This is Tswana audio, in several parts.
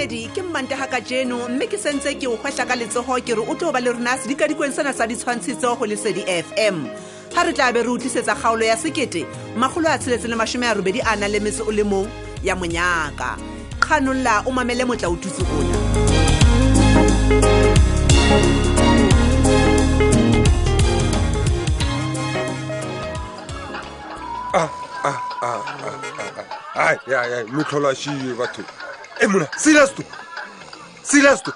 momamedi ke mmantaga ka jeno mme ke sentse ke o kgwehla ka letsogo ke re o tlo ba le rona sedikadikweng sena sa ditshwantshetso go lesedi fm ga re tla be re utlwisetsa kgaolo ya sekete magolo a tsheletse le masome ya robedi a nang le metse o le mong ya monyaka kganolola o mamele motla o tutse ona Ah, ah, ah, ah, ah, ah. Ai, ai, ai, lo tlhola shiye batho. E mona, serious to. Serious to.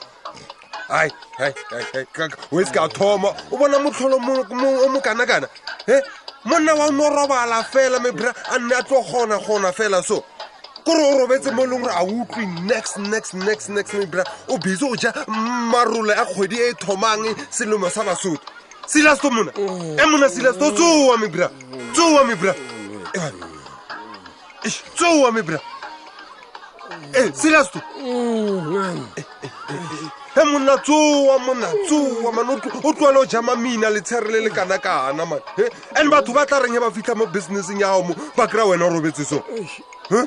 o se ka thoma o bona motlholo o mo kana-kana e monna wa no robala fela mebra a nne a tlo gona gona fela so kore o robetse mo e leng gore a utlwe next next next next mebra o bitse o ja marole a kgwedi e thomang selemo sa basotho silas to mona e mona silas to tsowa mebra tsowa mebra Ish, tsoa me bra. Eh, serious to. He monna tsoa monna tsoa man o tlo- o tloela o jama mina letshere le le kana kana man. Eh, and batho ba tla reng he ba fitlha mo businesseng ya gago mo ba kry-a wena o robetse so. Huh?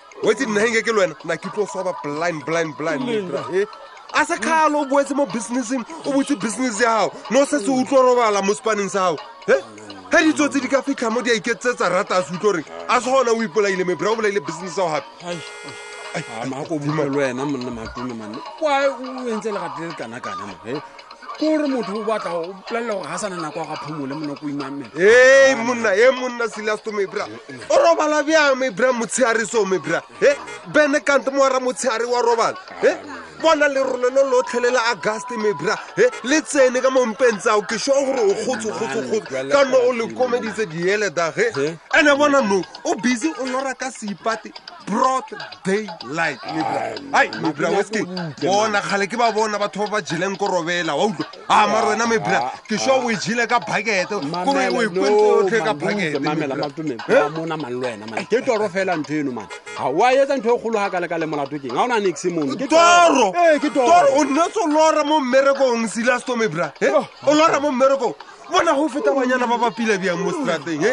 wetse nna henge ke le wena na ke tlo swaba blind blind blind Linda. Eh? a se kgale o boetse mo businesseng o botse business ya gago ne o setse o tlo robala mo sepaneng sa gago e ga ditso tse di ka fitlha mo di a iketsetsa rata a se utlwe reng a se gona o ipolaile mebra o bolaile business ya go gape maako bule le wena monna matome manne kwa o entse legato le le kana-kana ma ke gore motho o batla o bolelela gore ga sana nako ya ga phomole mo nako imang mmele ee monna e monna selasto mebra o robala bjang mebra motshegare seo mebra e bene kante moara motshegare wa robala e bona lerole lo lotlhelela auguste mebra e le tsene ka mompeng tsao ke sho gore o kgotsokgotsokgotso ka nno o le komeditse diele dage ene bona no o busy o lora ka seipate broad daylight ai mebra weske bona kgale ke ba bona batho ba ba jeleng ko robela wa utlwa a mare wena mebra ke sho o e jele ka bakete kore o ikwenteotlhe ka baketmona mang le wena man ke toro fela ntho eno man ga o a etsa ntho e kgolo ga ka le ka le molato keng ga o na nexe mono ke toro o nne tso lora mo mmerekong silasto mebra o lora mo mmerekong bona go feta banyana ba ba pila bjang mo strateng e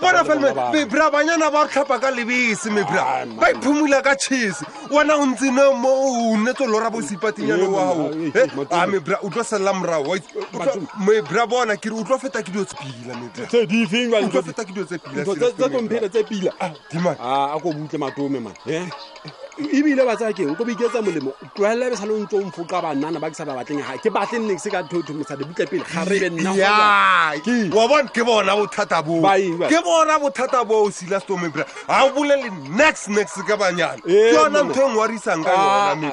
bona felme mebra banyana ba tlhapa ka lebese mebra ba iphumula ka chese wena o ntse ne mo o nnetse lora bo sipatinyane wao a mebra o tlo selela morago mebra bona kere o tlo feta ke dilo tse pila mebraotlo feta ke dilo tse pila tse pila tse pila dimane a ko butle matome man ebile ba tsaya keng ko ba iketsa molemo tloelela be sa leng tso mfo ka banana ba ke sa ba batleng ga ke batle nne ke se ka thotho mosadi butle pele ga re be nna wa bone ke bona bothata boo ke bona bothata boo sila stome bra ga o bolele next next ka banyana ke yona ntho e ngwarisang ka yona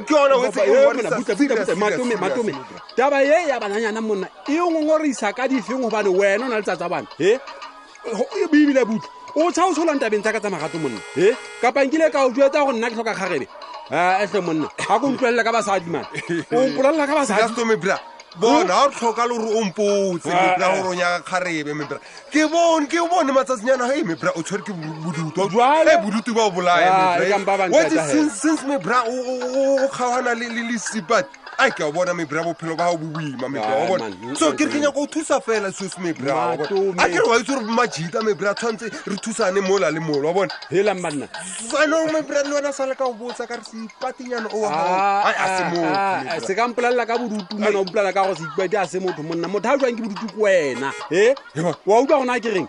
ke yona o etse e ngwarisamatome taba ye ya bananyana monna e ngongorisa ka difeng gobane wena o na le tsatsa bana e ebile butlo o tsha o tsholang tabeng tsa ka tsa magato monna e kapankile ka o jwetsa gore nna ke tlhoka kgarebe etlhe monna ga ko ntlolelela ka basadi mane o mpolelela ka basadimebra bona ga o tlhoka le gore o mpotse mebra gore o nyaka kgarebe mebra ke bone ke bone matsatsinyana e mebra o tshwere ke bodutu e bodutu ba o bolayasince mebra o kgaogana le lesipat a ke a bona mebra bophelo ba gago bo boima mebra wa bona so ke re ke nyako o thusa fela sos mebra a ke re wa itse gore majita mebra tshwanetse re thusane mola le mola wa bona helang manna anong mebra le wena sale ka go botsa ka re seipatinyana o a se ka mpolelela ka bodutu mona o mpolelela ka go seipati a se motho monna motho a jwang ke bodutu ko wena e wa utlwa gona ke reng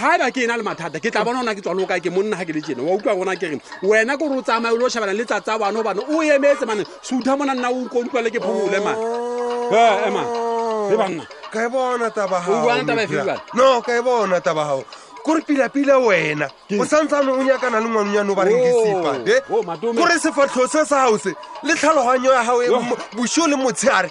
ga e ba ke ena le mathata ke tla bona ona ke tswa loka ke monna ga ke le tsene wa utlwa gona ke reng wena ko re o tsamaya o le o shabana le tsatsa bano bane o emetse mane sutha mona nna o kontwa le ke phole mane e ema e banna ka e bona taba no ka e bona taba gago kore pilapila wena o santsane o nyakana le ngwanonyane o ba reng ke oh, sipa e oh, kore sefatlho se sa gago se le tlhaloganyo ya gago e oh. bosio le motshegare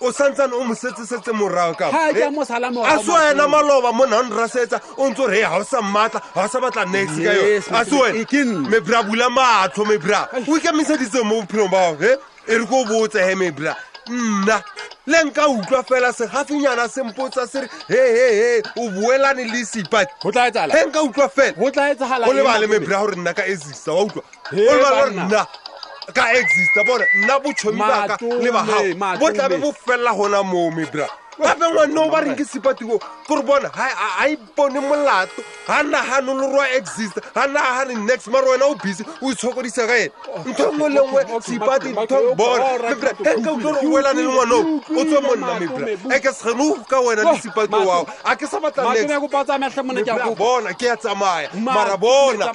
o santsane o mosetsesetse morago ka Ha ke a mo sala morago, a se wena maloba mo nang ra setsa o ntse o re ga o sa mmatla ga o sa batla next ka Yes, yone a se Mosele, e ke wena nna. mebra bula matlho mebra o ikemiseditse mo bophelong ba gago e e re ko botse he mebra nna le nka utlwa fela segafinyana se mpotsa se re he he he o boelane le sepati go tla etsala he nka utlwa fela go tla etsagala o lebale mebra gore nna ka ezisa wa utlwa o lebala gore nna ka exista bone nna botshomi baka le ba gago bo tlabe bo felela gona moo mebra gape ngwanne o ba reng ke sepatiko kore bona ga ipone molato ga nna ga noloro a exista ga nna ga reng next mare wena o busy o itshokodisa ka ene ntho nngwe le nngwe sepati ntho bona mebra e nka utlwa gore o welane le ngwaneo o tswe mo nna mebra e ke segeno ka wena le sepati wao a ke sa batla next bona ke ya tsamaya mara bona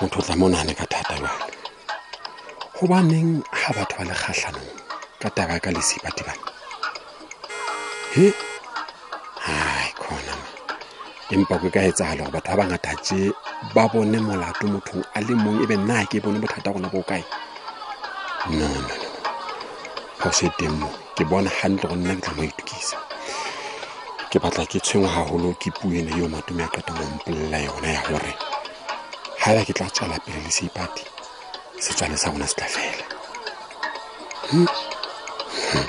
motho o tla mo nane ka thata jalo gobaneng ga batho ba le kgatlhanong ka taba ka lesipati bane he hai khona empa ko ka etsagala gore batho ba bangata tse ba bone molato mothong a le mong e be nna ke bone bothata gona bo kae no no no ga o se teng moo ke bona gantle go nna ke tla mo itukisa ke batla ke tshwengwe gagolo ke puo ene yo matume a qeta mompolelela yona ya gore ga ela ke tla tswela pele le seipati setswane sa rona se tla fela hmm? Hmm.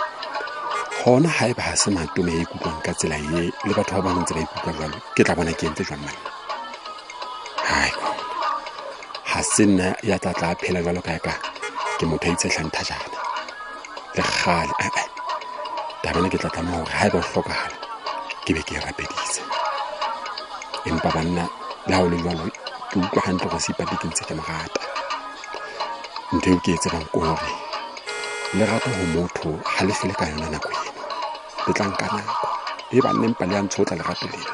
gona ga e ba ga se matume ya ikutlwang ka tsela ye le batho ba bangwe ntse ba ikutlwa jalo ke tla bona ke entse jwang manna ga se nna ya tla tla phela jalo ka ya ka ke motho a itshetlhang thajana le gale eh, eh. tabele ke tla tlameya gore ga e ba go tlhokagala ke be ke e rapedise empa banna le ga o le jalo ke utlwa gantle gore seipati ke ntse ke mogata ntho eo ke e tsebang ko gore lerato go motho ga le fele ka yona nako eno le tla nka nako e banne mpa le ya ntsho o tla lerato leno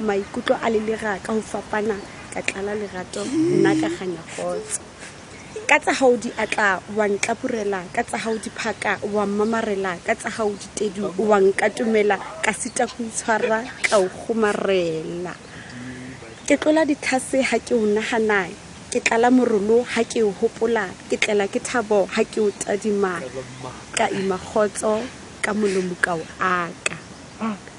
maikutlo a le lera ka ho fapana ka tlala lerato nna ka ganya kgotso ka tsa gago di atla wa ntlapurela ka tsa gago di phaka wa mmamarela ka tsa gago di tedu wa nkatumela ka sita go itshwara ka o gomarela ke tlola ditlhase ga ke o nagana ke tlala morolo ga ke o gopola ke tlela ke thabo ga ke o tadima ka ima kgotso ka molomo ka o aka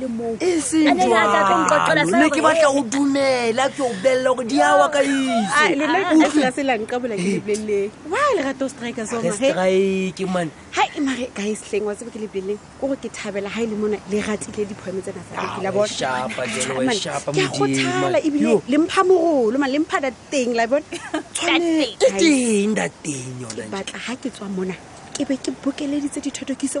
le moo e seng A ne a tla tlo nqoqela jalo sa ne ke gore- batla o dumela ke o bolelela gore di awa ka Ah, le nna ke ise sela se la nka bola ke le bolelele wa le rata o strike so re mare strike man ha e mare ka e sleng wa tsebe ke le bolelele o go ke thabela ha ile mona le ratile dipoeme tsena tsa Ah, ke la wa e shapa, jalo, wa e shapa, ke a go Modimo. thala ebile Yo. le mpha mogolo man le mpha that thing la bona Tshwane- ke teng da teng yona nje. batla ha ke tswa mona ke be ke bokeleditse dithotokiso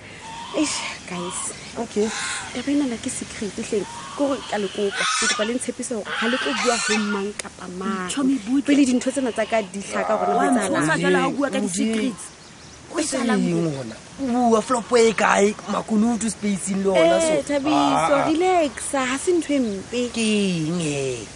eish guys okay taba enana ke secret tleng kore ka le kopa ke kopa le ntshepise gore ga le tlo bua go mang kapa mangpele dintho tsena tsa ka ditlha ka gona bua ka di-secrets bua flopo e kae makoloto spacing le ona eh, so ah. relax ga se ntho e mpe ke eng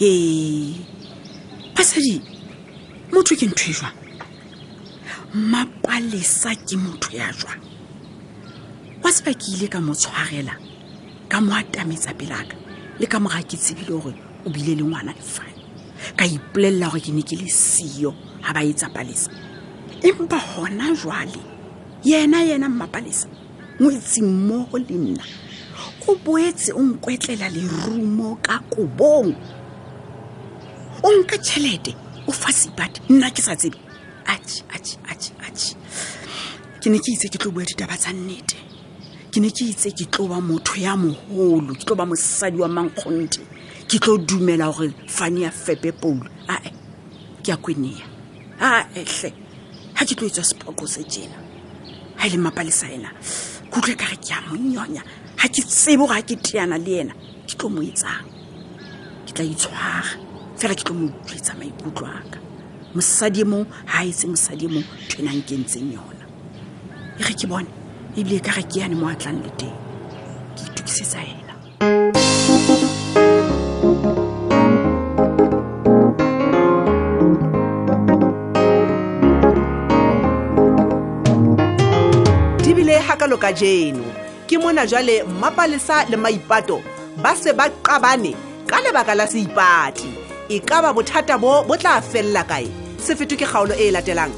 ee basadi motho ke ntho e jwang mapalesa ke motho ya jwang wa se ba ke ile ka mo tshwarela ka mo atametsa pelaka le ka moga ke tsebile gore o bile le ngwana fa ka ipolelela gore ke ne ke le seyo ga ba e tsapalesa empa gona jwale yena yena mmapalesa ngwetseng mmogo le nna o boetse o nkwetlela lerumo ka kobong o nka tšhelete o fa sebate nna ke sa tsebe ache ache ache ache ke ne ke itse ke tlo bua ditaba tsa nnete ke ne ke itse ke tlo ba motho ya mogolo ke tlo ba mosadi wa mankgonte ke tlo dumela gore fane ya fepe polo ae ke ya kwenea aetlhe ga ke tlo etswa sepoko se jena ga e le mapa le sa ena kutlwe ka re ke a monyonya ga ke tsebo ga ke teana le ena ke tlo mo etsang ke tla itshwara fela ke tlo mo utlwetsa maikutlo aka mosadi e mong ga a etse mosadi e mong thwenang kentseng yona e re ke bone ebile ka ga ke yane mo a tlang le teng ke itukisetsa ena dibile ga ka loka jeno ke mona jwale mmapalesa le maipato ba se ba qabane ka lebaka la seipati e ka ba bothata bo bo tla felela kae se feto ke kgaolo e e latelang